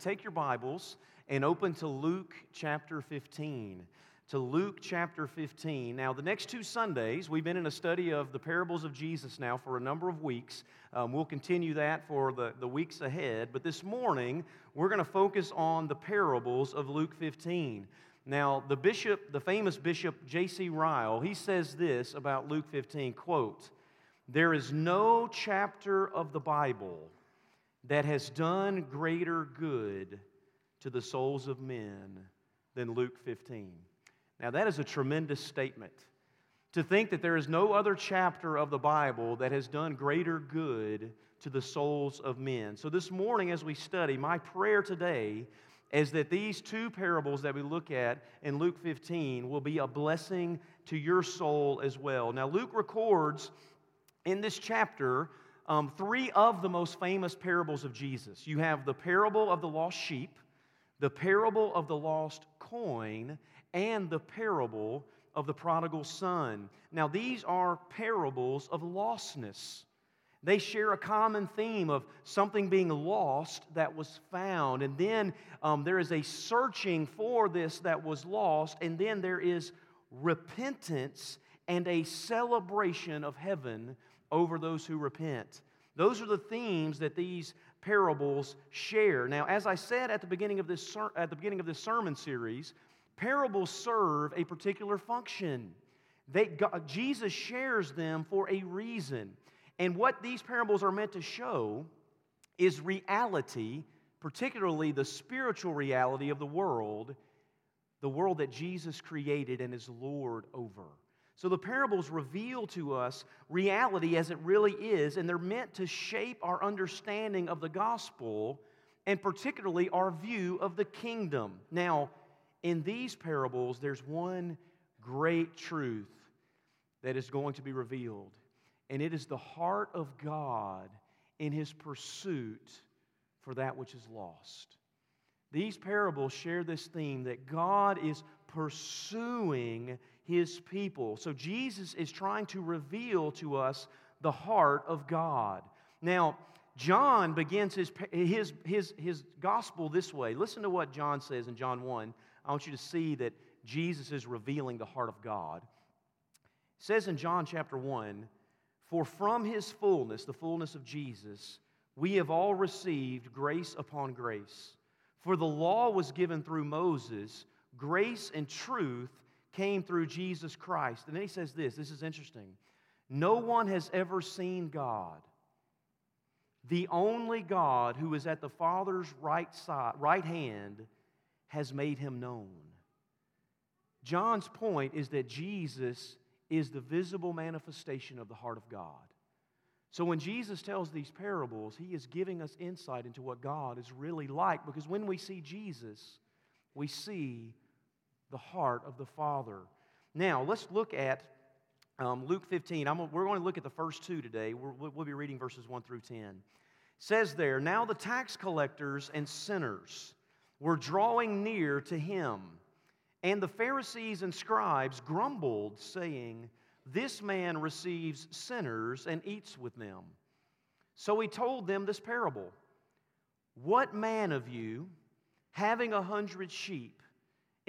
Take your Bibles and open to Luke chapter 15. To Luke chapter 15. Now, the next two Sundays, we've been in a study of the parables of Jesus now for a number of weeks. Um, we'll continue that for the, the weeks ahead. But this morning, we're going to focus on the parables of Luke 15. Now, the bishop, the famous bishop J.C. Ryle, he says this about Luke 15, quote, There is no chapter of the Bible that has done greater good to the souls of men than Luke 15. Now, that is a tremendous statement. To think that there is no other chapter of the Bible that has done greater good to the souls of men. So, this morning, as we study, my prayer today is that these two parables that we look at in Luke 15 will be a blessing to your soul as well. Now, Luke records in this chapter um, three of the most famous parables of Jesus. You have the parable of the lost sheep, the parable of the lost coin, and the parable of the prodigal son. Now, these are parables of lostness. They share a common theme of something being lost that was found. And then um, there is a searching for this that was lost. And then there is repentance and a celebration of heaven over those who repent. Those are the themes that these parables share. Now, as I said at the beginning of this, at the beginning of this sermon series, parables serve a particular function. They, God, Jesus shares them for a reason. And what these parables are meant to show is reality, particularly the spiritual reality of the world, the world that Jesus created and is Lord over. So the parables reveal to us reality as it really is, and they're meant to shape our understanding of the gospel and particularly our view of the kingdom. Now, in these parables, there's one great truth that is going to be revealed, and it is the heart of God in his pursuit for that which is lost. These parables share this theme that God is pursuing his people. So Jesus is trying to reveal to us the heart of God. Now, John begins his, his, his, his gospel this way. Listen to what John says in John 1. I want you to see that Jesus is revealing the heart of God. It says in John chapter 1 For from his fullness, the fullness of Jesus, we have all received grace upon grace. For the law was given through Moses, grace and truth came through Jesus Christ. And then he says this this is interesting. No one has ever seen God. The only God who is at the Father's right side, right hand has made him known. John's point is that Jesus is the visible manifestation of the heart of God. So when Jesus tells these parables, he is giving us insight into what God is really like because when we see Jesus, we see the heart of the Father. Now, let's look at um, Luke 15. I'm, we're going to look at the first two today. we will be reading verses 1 through 10. It says there, Now the tax collectors and sinners were drawing near to him, and the Pharisees and scribes grumbled, saying, This man receives sinners and eats with them. So he told them this parable What man of you, having a hundred sheep,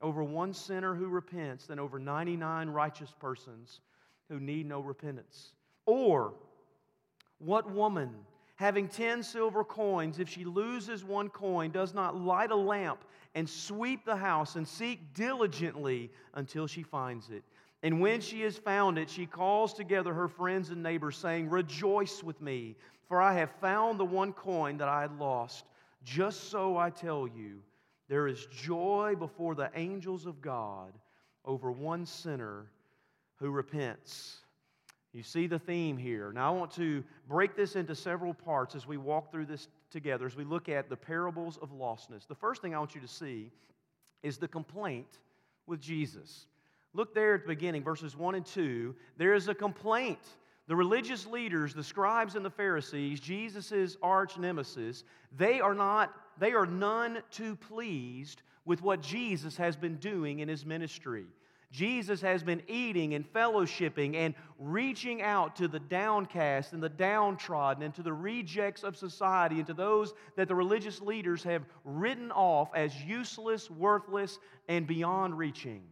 over one sinner who repents than over 99 righteous persons who need no repentance? Or, what woman, having 10 silver coins, if she loses one coin, does not light a lamp and sweep the house and seek diligently until she finds it? And when she has found it, she calls together her friends and neighbors, saying, Rejoice with me, for I have found the one coin that I had lost. Just so I tell you, there is joy before the angels of God over one sinner who repents. You see the theme here. Now, I want to break this into several parts as we walk through this together as we look at the parables of lostness. The first thing I want you to see is the complaint with Jesus. Look there at the beginning, verses 1 and 2. There is a complaint. The religious leaders, the scribes and the Pharisees, Jesus' arch nemesis, they are not, they are none too pleased with what Jesus has been doing in his ministry. Jesus has been eating and fellowshipping and reaching out to the downcast and the downtrodden and to the rejects of society and to those that the religious leaders have written off as useless, worthless, and beyond reaching.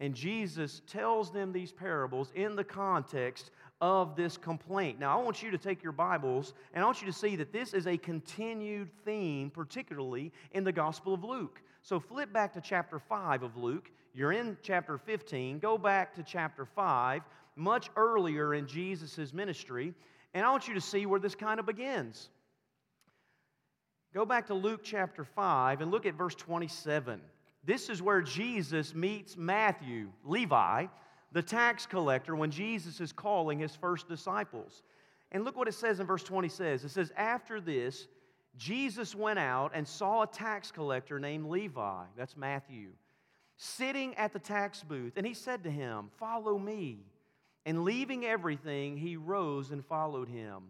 And Jesus tells them these parables in the context of this complaint. Now, I want you to take your Bibles and I want you to see that this is a continued theme, particularly in the Gospel of Luke. So, flip back to chapter 5 of Luke. You're in chapter 15. Go back to chapter 5, much earlier in Jesus' ministry, and I want you to see where this kind of begins. Go back to Luke chapter 5 and look at verse 27. This is where Jesus meets Matthew, Levi, the tax collector, when Jesus is calling his first disciples. And look what it says in verse 20 says. It says, After this, Jesus went out and saw a tax collector named Levi, that's Matthew, sitting at the tax booth. And he said to him, Follow me. And leaving everything, he rose and followed him.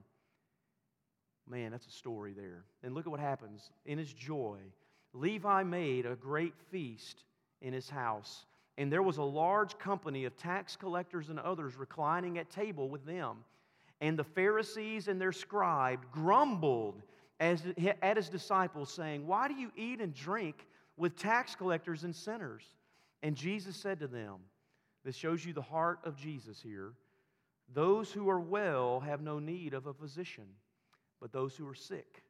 Man, that's a story there. And look at what happens. In his joy, Levi made a great feast in his house. And there was a large company of tax collectors and others reclining at table with them. And the Pharisees and their scribe grumbled as, at his disciples, saying, Why do you eat and drink with tax collectors and sinners? And Jesus said to them, This shows you the heart of Jesus here. Those who are well have no need of a physician, but those who are sick.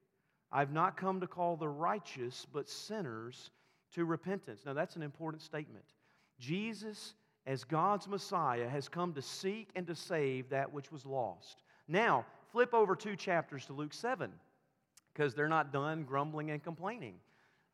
I've not come to call the righteous, but sinners to repentance. Now, that's an important statement. Jesus, as God's Messiah, has come to seek and to save that which was lost. Now, flip over two chapters to Luke 7 because they're not done grumbling and complaining.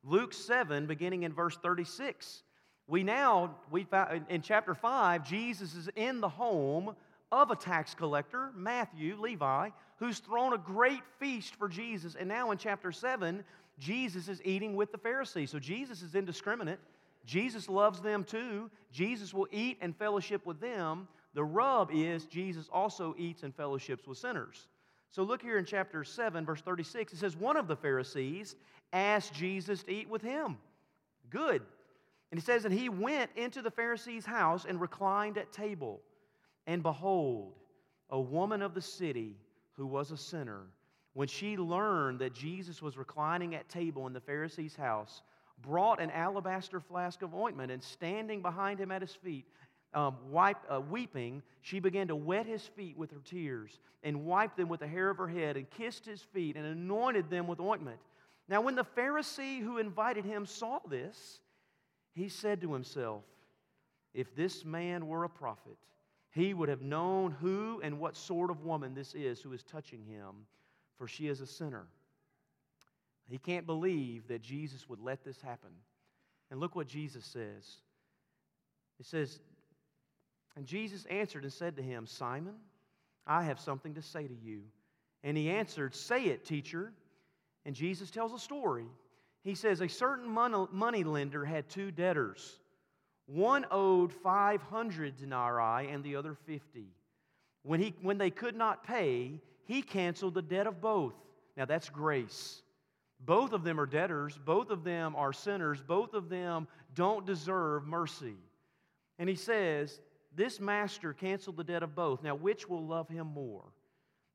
Luke 7, beginning in verse 36. We now, we found, in chapter 5, Jesus is in the home of a tax collector, Matthew, Levi, who's thrown a great feast for Jesus. And now in chapter 7, Jesus is eating with the Pharisees. So Jesus is indiscriminate. Jesus loves them too. Jesus will eat and fellowship with them. The rub is Jesus also eats and fellowships with sinners. So look here in chapter 7, verse 36. It says, One of the Pharisees asked Jesus to eat with him. Good. And he says, And he went into the Pharisee's house and reclined at table. And behold, a woman of the city who was a sinner, when she learned that Jesus was reclining at table in the Pharisee's house, brought an alabaster flask of ointment and standing behind him at his feet, um, wiped, uh, weeping, she began to wet his feet with her tears and wiped them with the hair of her head and kissed his feet and anointed them with ointment. Now, when the Pharisee who invited him saw this, he said to himself, If this man were a prophet, he would have known who and what sort of woman this is who is touching him, for she is a sinner. He can't believe that Jesus would let this happen. And look what Jesus says. It says, and Jesus answered and said to him, Simon, I have something to say to you. And he answered, Say it, teacher. And Jesus tells a story. He says, A certain money lender had two debtors. One owed 500 denarii and the other 50. When, he, when they could not pay, he canceled the debt of both. Now that's grace. Both of them are debtors, both of them are sinners, both of them don't deserve mercy. And he says, this master canceled the debt of both. Now, which will love him more?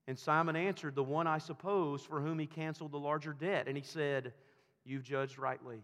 And Simon answered, The one, I suppose, for whom he canceled the larger debt. And he said, You've judged rightly.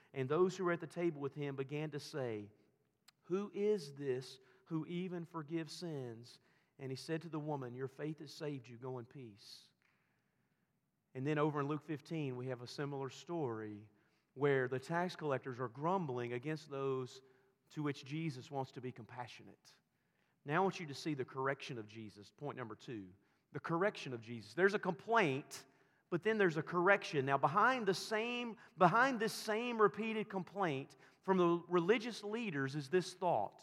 And those who were at the table with him began to say, Who is this who even forgives sins? And he said to the woman, Your faith has saved you. Go in peace. And then over in Luke 15, we have a similar story where the tax collectors are grumbling against those to which Jesus wants to be compassionate. Now I want you to see the correction of Jesus. Point number two the correction of Jesus. There's a complaint, but then there's a correction. Now, behind the same, behind this same repeated complaint from the religious leaders is this thought.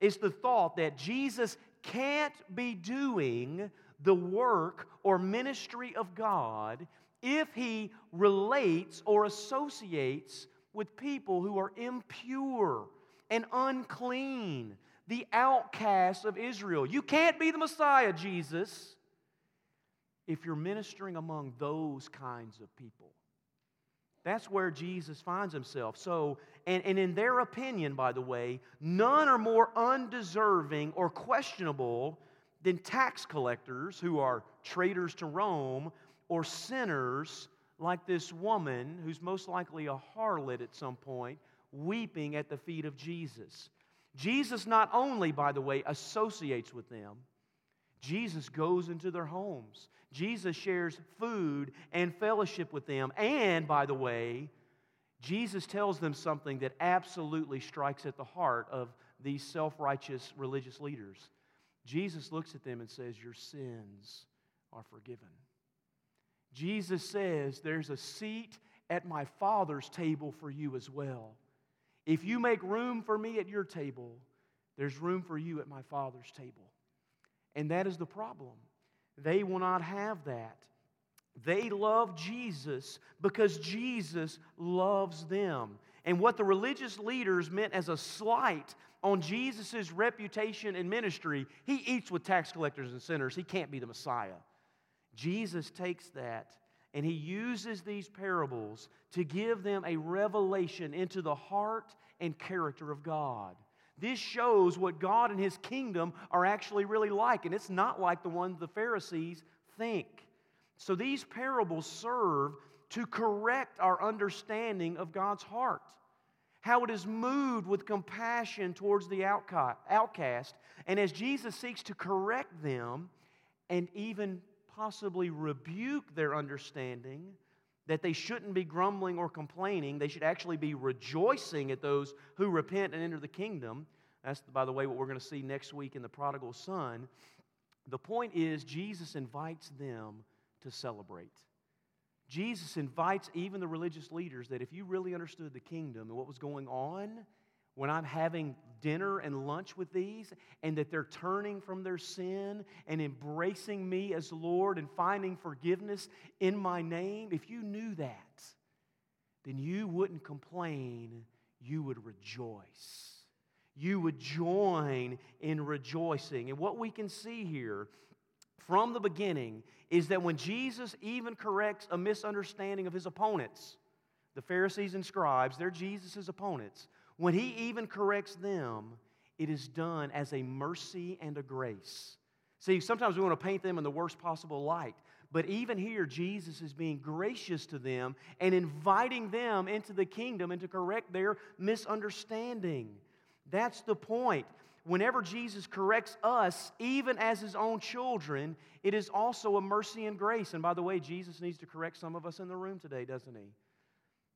It's the thought that Jesus can't be doing the work or ministry of God if he relates or associates with people who are impure and unclean, the outcasts of Israel. You can't be the Messiah, Jesus, if you're ministering among those kinds of people. That's where Jesus finds himself. So, and, and in their opinion, by the way, none are more undeserving or questionable than tax collectors who are traitors to Rome or sinners like this woman who's most likely a harlot at some point, weeping at the feet of Jesus. Jesus not only, by the way, associates with them, Jesus goes into their homes. Jesus shares food and fellowship with them. And, by the way, Jesus tells them something that absolutely strikes at the heart of these self righteous religious leaders. Jesus looks at them and says, Your sins are forgiven. Jesus says, There's a seat at my Father's table for you as well. If you make room for me at your table, there's room for you at my Father's table. And that is the problem. They will not have that. They love Jesus because Jesus loves them. And what the religious leaders meant as a slight on Jesus' reputation and ministry, he eats with tax collectors and sinners. He can't be the Messiah. Jesus takes that and he uses these parables to give them a revelation into the heart and character of God. This shows what God and his kingdom are actually really like, and it's not like the one the Pharisees think. So these parables serve to correct our understanding of God's heart, how it is moved with compassion towards the outcast. And as Jesus seeks to correct them and even possibly rebuke their understanding, that they shouldn't be grumbling or complaining. They should actually be rejoicing at those who repent and enter the kingdom. That's, by the way, what we're going to see next week in the prodigal son. The point is, Jesus invites them to celebrate. Jesus invites even the religious leaders that if you really understood the kingdom and what was going on when I'm having dinner and lunch with these, and that they're turning from their sin and embracing me as Lord and finding forgiveness in my name, if you knew that, then you wouldn't complain, you would rejoice. You would join in rejoicing. And what we can see here from the beginning is that when Jesus even corrects a misunderstanding of his opponents, the Pharisees and scribes, they're Jesus' opponents, when he even corrects them, it is done as a mercy and a grace. See, sometimes we want to paint them in the worst possible light. But even here, Jesus is being gracious to them and inviting them into the kingdom and to correct their misunderstanding. That's the point. Whenever Jesus corrects us, even as his own children, it is also a mercy and grace. And by the way, Jesus needs to correct some of us in the room today, doesn't he?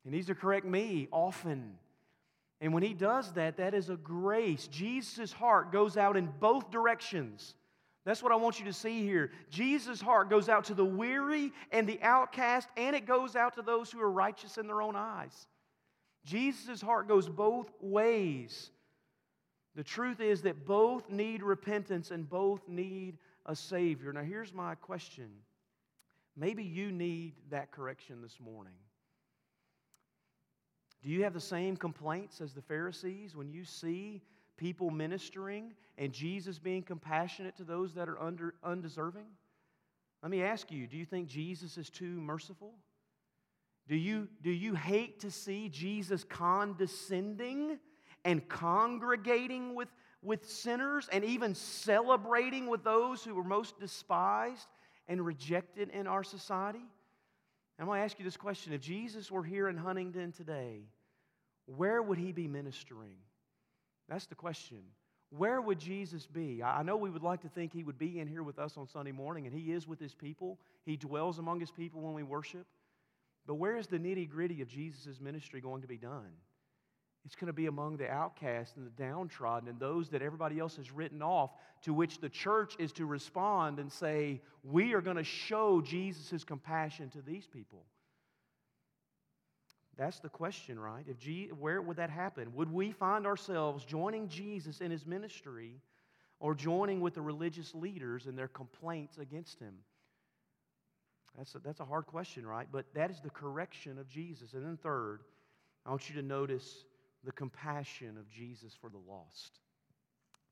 He needs to correct me often. And when he does that, that is a grace. Jesus' heart goes out in both directions. That's what I want you to see here. Jesus' heart goes out to the weary and the outcast, and it goes out to those who are righteous in their own eyes. Jesus' heart goes both ways. The truth is that both need repentance and both need a Savior. Now, here's my question. Maybe you need that correction this morning. Do you have the same complaints as the Pharisees when you see people ministering and Jesus being compassionate to those that are under, undeserving? Let me ask you do you think Jesus is too merciful? Do you, do you hate to see Jesus condescending and congregating with, with sinners and even celebrating with those who are most despised and rejected in our society? I'm going to ask you this question. If Jesus were here in Huntington today, where would he be ministering? That's the question. where would Jesus be? I know we would like to think he would be in here with us on Sunday morning, and he is with his people. He dwells among his people when we worship. But where is the nitty gritty of Jesus' ministry going to be done? It's going to be among the outcasts and the downtrodden and those that everybody else has written off, to which the church is to respond and say, We are going to show Jesus' compassion to these people. That's the question, right? If G, where would that happen? Would we find ourselves joining Jesus in his ministry or joining with the religious leaders in their complaints against him? That's a, that's a hard question, right? But that is the correction of Jesus. And then, third, I want you to notice the compassion of Jesus for the lost.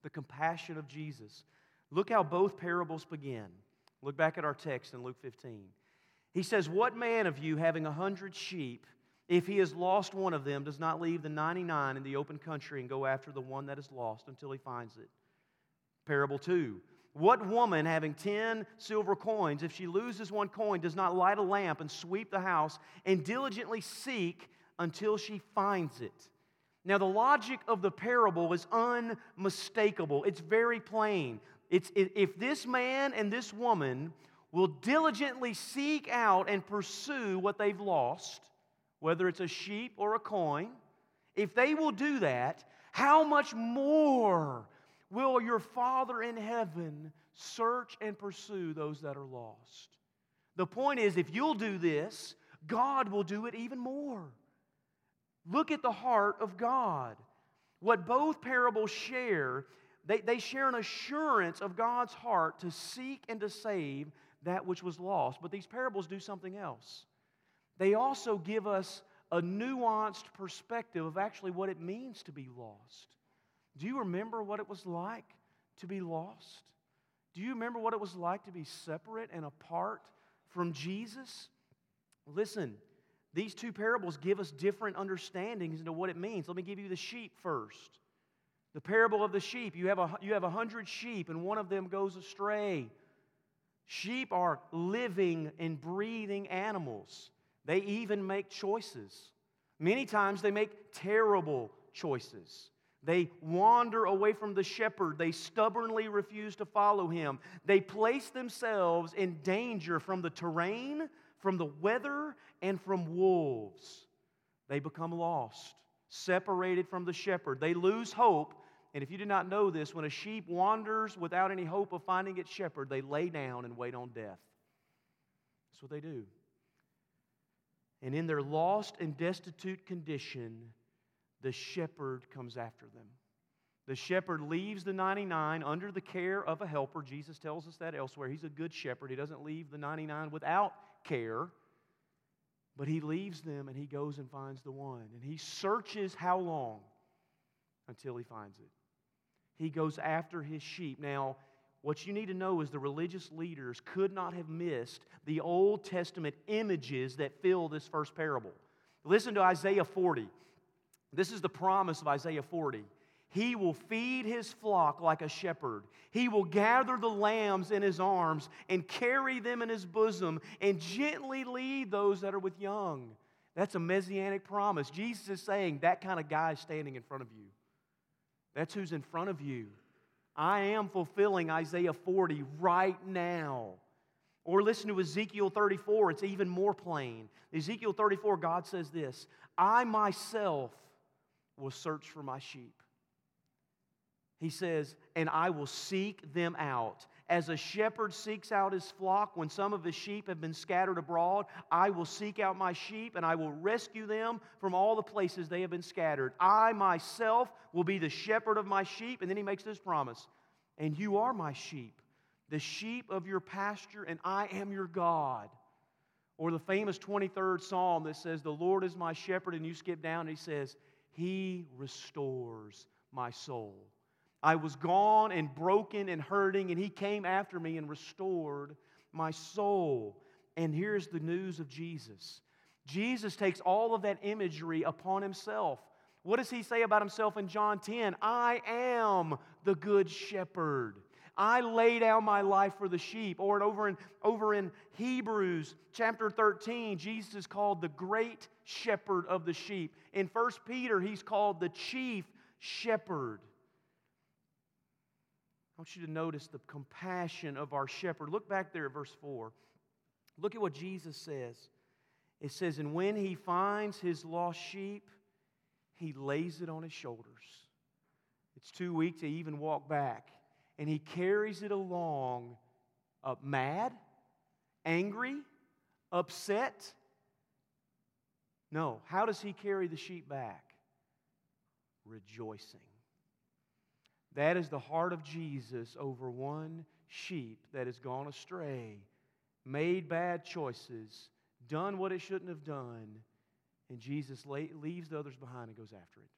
The compassion of Jesus. Look how both parables begin. Look back at our text in Luke 15. He says, What man of you having a hundred sheep, if he has lost one of them, does not leave the 99 in the open country and go after the one that is lost until he finds it? Parable 2. What woman having 10 silver coins, if she loses one coin, does not light a lamp and sweep the house and diligently seek until she finds it? Now, the logic of the parable is unmistakable. It's very plain. It's, if this man and this woman will diligently seek out and pursue what they've lost, whether it's a sheep or a coin, if they will do that, how much more will your Father in heaven search and pursue those that are lost? The point is, if you'll do this, God will do it even more. Look at the heart of God. What both parables share, they, they share an assurance of God's heart to seek and to save that which was lost. But these parables do something else. They also give us a nuanced perspective of actually what it means to be lost. Do you remember what it was like to be lost? Do you remember what it was like to be separate and apart from Jesus? Listen, these two parables give us different understandings into what it means. Let me give you the sheep first. The parable of the sheep. You have a, you have a hundred sheep, and one of them goes astray. Sheep are living and breathing animals. They even make choices. Many times they make terrible choices. They wander away from the shepherd. They stubbornly refuse to follow him. They place themselves in danger from the terrain, from the weather, and from wolves. They become lost, separated from the shepherd. They lose hope. And if you did not know this, when a sheep wanders without any hope of finding its shepherd, they lay down and wait on death. That's what they do. And in their lost and destitute condition, the shepherd comes after them. The shepherd leaves the 99 under the care of a helper. Jesus tells us that elsewhere. He's a good shepherd. He doesn't leave the 99 without care. But he leaves them and he goes and finds the one. And he searches how long? Until he finds it. He goes after his sheep. Now, what you need to know is the religious leaders could not have missed the Old Testament images that fill this first parable. Listen to Isaiah 40. This is the promise of Isaiah 40. He will feed his flock like a shepherd. He will gather the lambs in his arms and carry them in his bosom and gently lead those that are with young. That's a messianic promise. Jesus is saying that kind of guy is standing in front of you. That's who's in front of you. I am fulfilling Isaiah 40 right now. Or listen to Ezekiel 34, it's even more plain. Ezekiel 34, God says this I myself will search for my sheep. He says, And I will seek them out. As a shepherd seeks out his flock when some of his sheep have been scattered abroad, I will seek out my sheep and I will rescue them from all the places they have been scattered. I myself will be the shepherd of my sheep. And then he makes this promise And you are my sheep, the sheep of your pasture, and I am your God. Or the famous 23rd Psalm that says, The Lord is my shepherd, and you skip down and he says, He restores my soul. I was gone and broken and hurting, and He came after me and restored my soul. And here's the news of Jesus Jesus takes all of that imagery upon Himself. What does He say about Himself in John 10? I am the good shepherd. I lay down my life for the sheep. Or over in, over in Hebrews chapter 13, Jesus is called the great shepherd of the sheep. In 1 Peter, he's called the chief shepherd. Want you to notice the compassion of our shepherd. Look back there at verse 4. Look at what Jesus says. It says, And when he finds his lost sheep, he lays it on his shoulders. It's too weak to even walk back. And he carries it along, uh, mad, angry, upset. No. How does he carry the sheep back? Rejoicing. That is the heart of Jesus over one sheep that has gone astray, made bad choices, done what it shouldn't have done, and Jesus leaves the others behind and goes after it.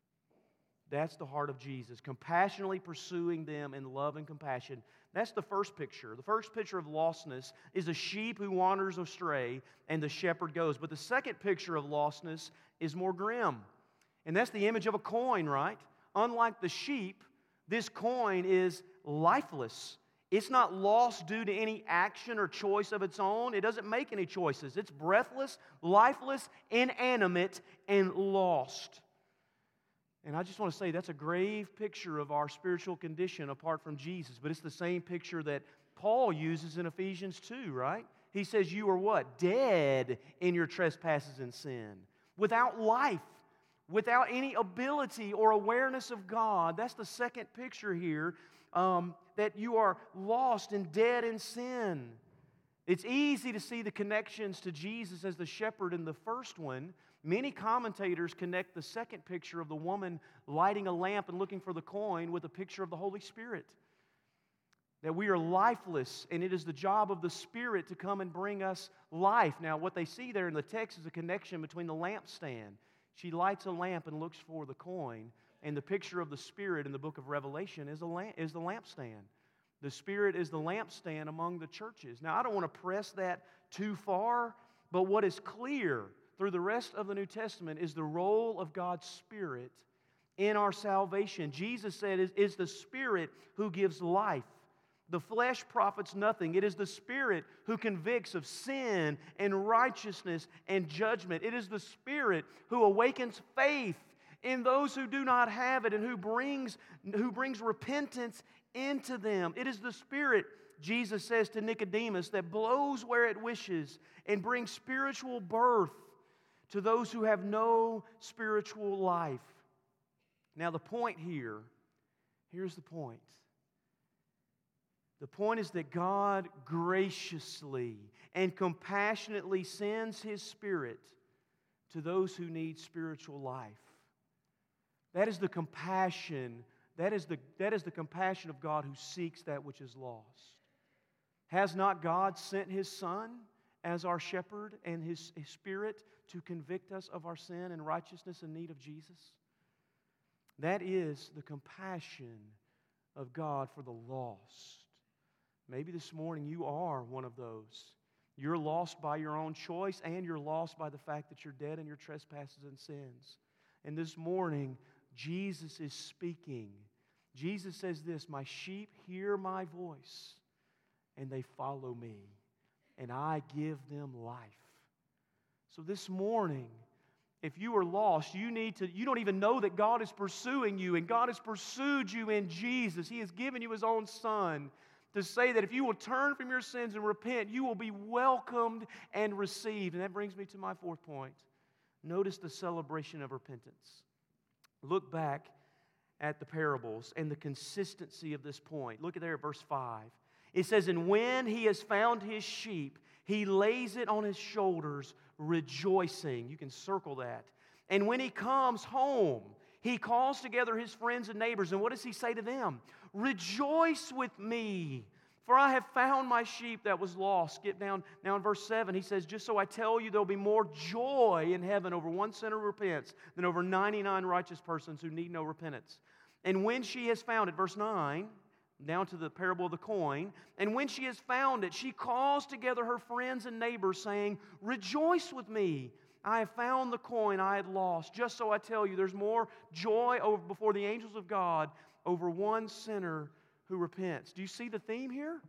That's the heart of Jesus, compassionately pursuing them in love and compassion. That's the first picture. The first picture of lostness is a sheep who wanders astray and the shepherd goes. But the second picture of lostness is more grim. And that's the image of a coin, right? Unlike the sheep, this coin is lifeless. It's not lost due to any action or choice of its own. It doesn't make any choices. It's breathless, lifeless, inanimate, and lost. And I just want to say that's a grave picture of our spiritual condition apart from Jesus, but it's the same picture that Paul uses in Ephesians 2, right? He says, You are what? Dead in your trespasses and sin, without life, without any ability or awareness of God. That's the second picture here um, that you are lost and dead in sin. It's easy to see the connections to Jesus as the shepherd in the first one. Many commentators connect the second picture of the woman lighting a lamp and looking for the coin with a picture of the Holy Spirit. That we are lifeless, and it is the job of the Spirit to come and bring us life. Now, what they see there in the text is a connection between the lampstand. She lights a lamp and looks for the coin. And the picture of the Spirit in the book of Revelation is, a lamp, is the lampstand. The Spirit is the lampstand among the churches. Now, I don't want to press that too far, but what is clear through the rest of the New Testament is the role of God's Spirit in our salvation. Jesus said, is the Spirit who gives life. The flesh profits nothing. It is the Spirit who convicts of sin and righteousness and judgment. It is the Spirit who awakens faith in those who do not have it and who brings, who brings repentance into them. It is the Spirit, Jesus says to Nicodemus, that blows where it wishes and brings spiritual birth to those who have no spiritual life. Now, the point here, here's the point. The point is that God graciously and compassionately sends His Spirit to those who need spiritual life. That is the compassion, that is the, that is the compassion of God who seeks that which is lost. Has not God sent his Son as our shepherd and his, his Spirit to convict us of our sin and righteousness and need of Jesus? That is the compassion of God for the lost. Maybe this morning you are one of those. You're lost by your own choice, and you're lost by the fact that you're dead in your trespasses and sins. And this morning, Jesus is speaking. Jesus says this My sheep hear my voice, and they follow me, and I give them life. So this morning, if you are lost, you need to, you don't even know that God is pursuing you, and God has pursued you in Jesus. He has given you His own Son to say that if you will turn from your sins and repent, you will be welcomed and received. And that brings me to my fourth point. Notice the celebration of repentance. Look back at the parables and the consistency of this point. Look at there at verse 5. It says, And when he has found his sheep, he lays it on his shoulders, rejoicing. You can circle that. And when he comes home, he calls together his friends and neighbors. And what does he say to them? Rejoice with me, for I have found my sheep that was lost. Skip down now in verse 7. He says, Just so I tell you, there'll be more joy in heaven over one sinner who repents than over 99 righteous persons who need no repentance. And when she has found it, verse 9, down to the parable of the coin, and when she has found it, she calls together her friends and neighbors, saying, Rejoice with me. I have found the coin I had lost. Just so I tell you, there's more joy over before the angels of God over one sinner who repents. Do you see the theme here?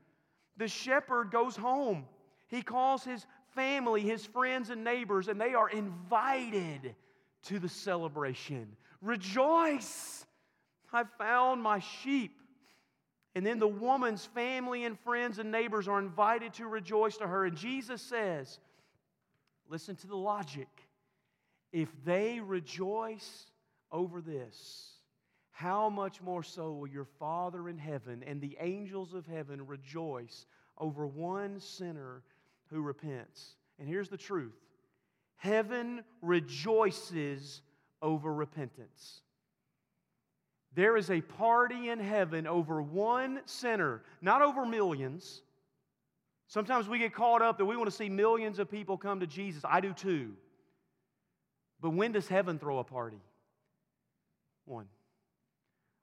The shepherd goes home. He calls his family, his friends, and neighbors, and they are invited to the celebration. Rejoice! I found my sheep. And then the woman's family and friends and neighbors are invited to rejoice to her. And Jesus says, listen to the logic. If they rejoice over this, how much more so will your Father in heaven and the angels of heaven rejoice over one sinner who repents? And here's the truth heaven rejoices over repentance. There is a party in heaven over one sinner, not over millions. Sometimes we get caught up that we want to see millions of people come to Jesus. I do too. But when does heaven throw a party? One.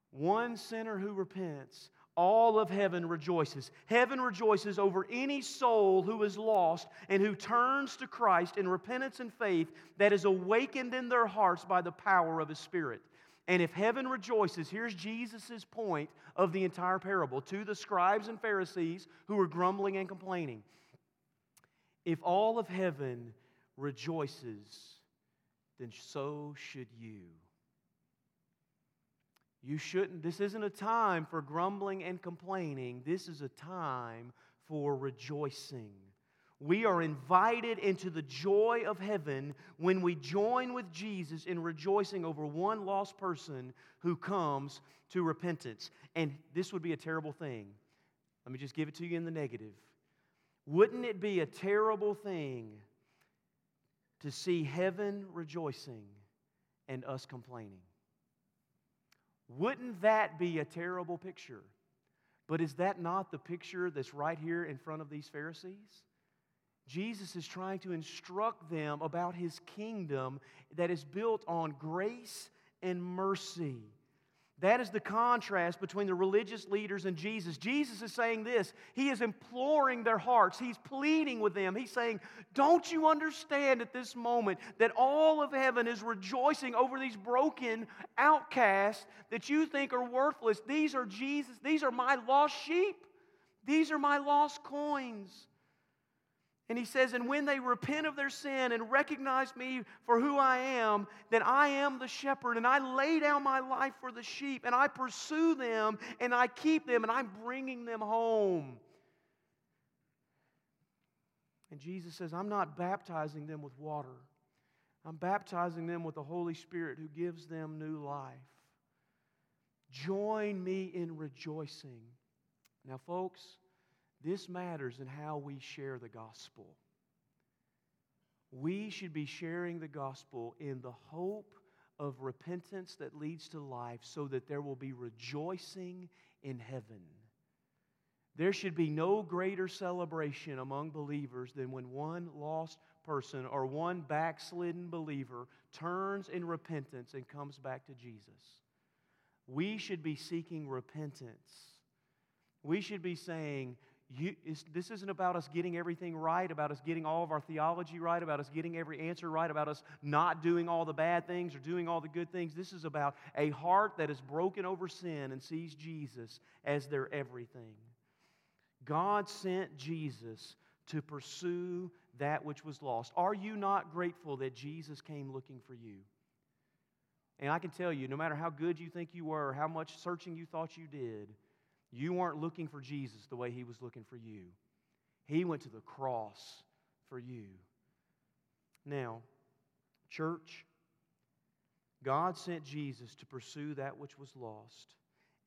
One sinner who repents, all of heaven rejoices. Heaven rejoices over any soul who is lost and who turns to Christ in repentance and faith that is awakened in their hearts by the power of His Spirit. And if heaven rejoices, here's Jesus' point of the entire parable to the scribes and Pharisees who were grumbling and complaining. If all of heaven rejoices, then so should you. You shouldn't, this isn't a time for grumbling and complaining. This is a time for rejoicing. We are invited into the joy of heaven when we join with Jesus in rejoicing over one lost person who comes to repentance. And this would be a terrible thing. Let me just give it to you in the negative. Wouldn't it be a terrible thing to see heaven rejoicing and us complaining? Wouldn't that be a terrible picture? But is that not the picture that's right here in front of these Pharisees? Jesus is trying to instruct them about his kingdom that is built on grace and mercy. That is the contrast between the religious leaders and Jesus. Jesus is saying this. He is imploring their hearts. He's pleading with them. He's saying, Don't you understand at this moment that all of heaven is rejoicing over these broken outcasts that you think are worthless? These are Jesus. These are my lost sheep. These are my lost coins. And he says, And when they repent of their sin and recognize me for who I am, then I am the shepherd, and I lay down my life for the sheep, and I pursue them, and I keep them, and I'm bringing them home. And Jesus says, I'm not baptizing them with water, I'm baptizing them with the Holy Spirit who gives them new life. Join me in rejoicing. Now, folks, this matters in how we share the gospel. We should be sharing the gospel in the hope of repentance that leads to life so that there will be rejoicing in heaven. There should be no greater celebration among believers than when one lost person or one backslidden believer turns in repentance and comes back to Jesus. We should be seeking repentance. We should be saying, you, this isn't about us getting everything right, about us getting all of our theology right, about us getting every answer right, about us not doing all the bad things or doing all the good things. This is about a heart that is broken over sin and sees Jesus as their everything. God sent Jesus to pursue that which was lost. Are you not grateful that Jesus came looking for you? And I can tell you, no matter how good you think you were, how much searching you thought you did, you weren't looking for Jesus the way he was looking for you. He went to the cross for you. Now, church, God sent Jesus to pursue that which was lost,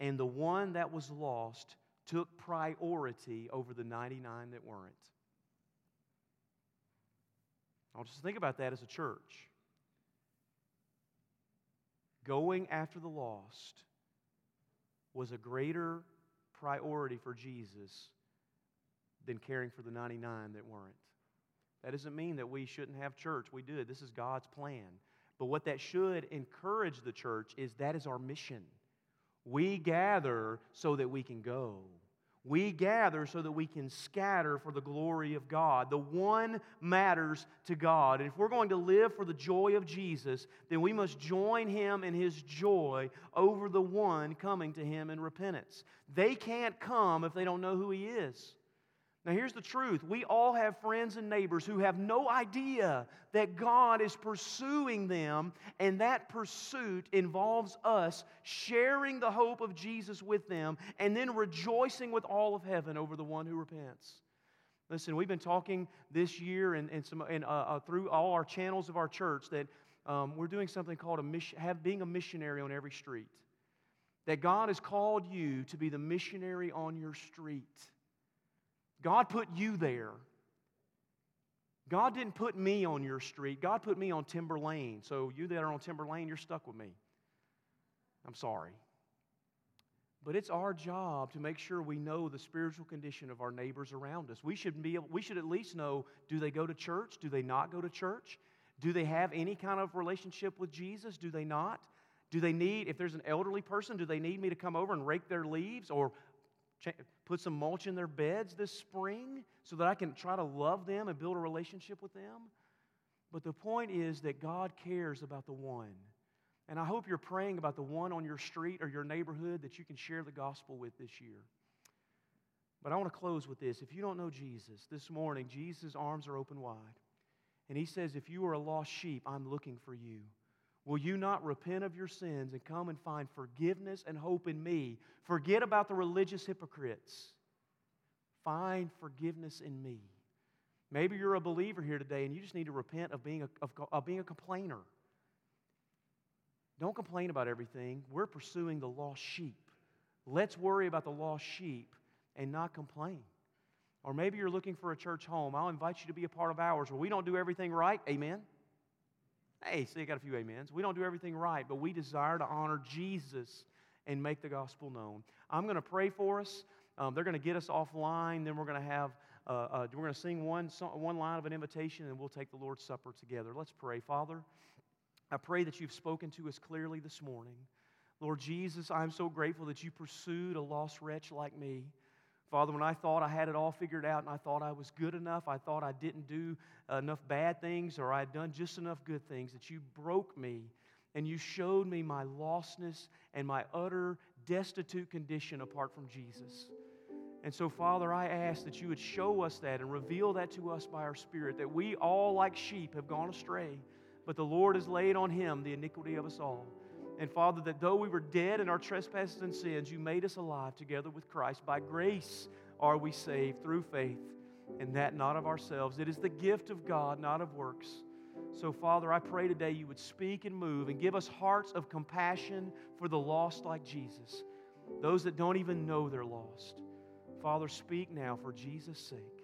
and the one that was lost took priority over the 99 that weren't. I'll just think about that as a church. Going after the lost was a greater priority for Jesus than caring for the 99 that weren't. That doesn't mean that we shouldn't have church. We do. This is God's plan. But what that should encourage the church is that is our mission. We gather so that we can go. We gather so that we can scatter for the glory of God. The one matters to God. And if we're going to live for the joy of Jesus, then we must join him in his joy over the one coming to him in repentance. They can't come if they don't know who he is. Now, here's the truth we all have friends and neighbors who have no idea that God is pursuing them, and that pursuit involves us sharing the hope of Jesus with them and then rejoicing with all of heaven over the one who repents. Listen, we've been talking this year and, and, some, and uh, uh, through all our channels of our church that um, we're doing something called a mission, have, being a missionary on every street. That God has called you to be the missionary on your street. God put you there. God didn't put me on your street. God put me on Timber Lane. So you that are on Timber Lane, you're stuck with me. I'm sorry. But it's our job to make sure we know the spiritual condition of our neighbors around us. We should, be, we should at least know do they go to church? Do they not go to church? Do they have any kind of relationship with Jesus? Do they not? Do they need, if there's an elderly person, do they need me to come over and rake their leaves or put some mulch in their beds this spring so that I can try to love them and build a relationship with them. But the point is that God cares about the one. And I hope you're praying about the one on your street or your neighborhood that you can share the gospel with this year. But I want to close with this. If you don't know Jesus, this morning, Jesus' arms are open wide. And he says, If you are a lost sheep, I'm looking for you. Will you not repent of your sins and come and find forgiveness and hope in me? Forget about the religious hypocrites. Find forgiveness in me. Maybe you're a believer here today and you just need to repent of being a, of, of being a complainer. Don't complain about everything. We're pursuing the lost sheep. Let's worry about the lost sheep and not complain. Or maybe you're looking for a church home. I'll invite you to be a part of ours where we don't do everything right. Amen. Hey, see, I got a few amens. We don't do everything right, but we desire to honor Jesus and make the gospel known. I'm going to pray for us. Um, they're going to get us offline. Then we're going to have uh, uh, we're going to sing one one line of an invitation, and we'll take the Lord's supper together. Let's pray, Father. I pray that you've spoken to us clearly this morning. Lord Jesus, I'm so grateful that you pursued a lost wretch like me. Father, when I thought I had it all figured out and I thought I was good enough, I thought I didn't do enough bad things or I'd done just enough good things, that you broke me and you showed me my lostness and my utter destitute condition apart from Jesus. And so, Father, I ask that you would show us that and reveal that to us by our Spirit, that we all, like sheep, have gone astray, but the Lord has laid on him the iniquity of us all. And Father, that though we were dead in our trespasses and sins, you made us alive together with Christ. By grace are we saved through faith, and that not of ourselves. It is the gift of God, not of works. So, Father, I pray today you would speak and move and give us hearts of compassion for the lost like Jesus, those that don't even know they're lost. Father, speak now for Jesus' sake.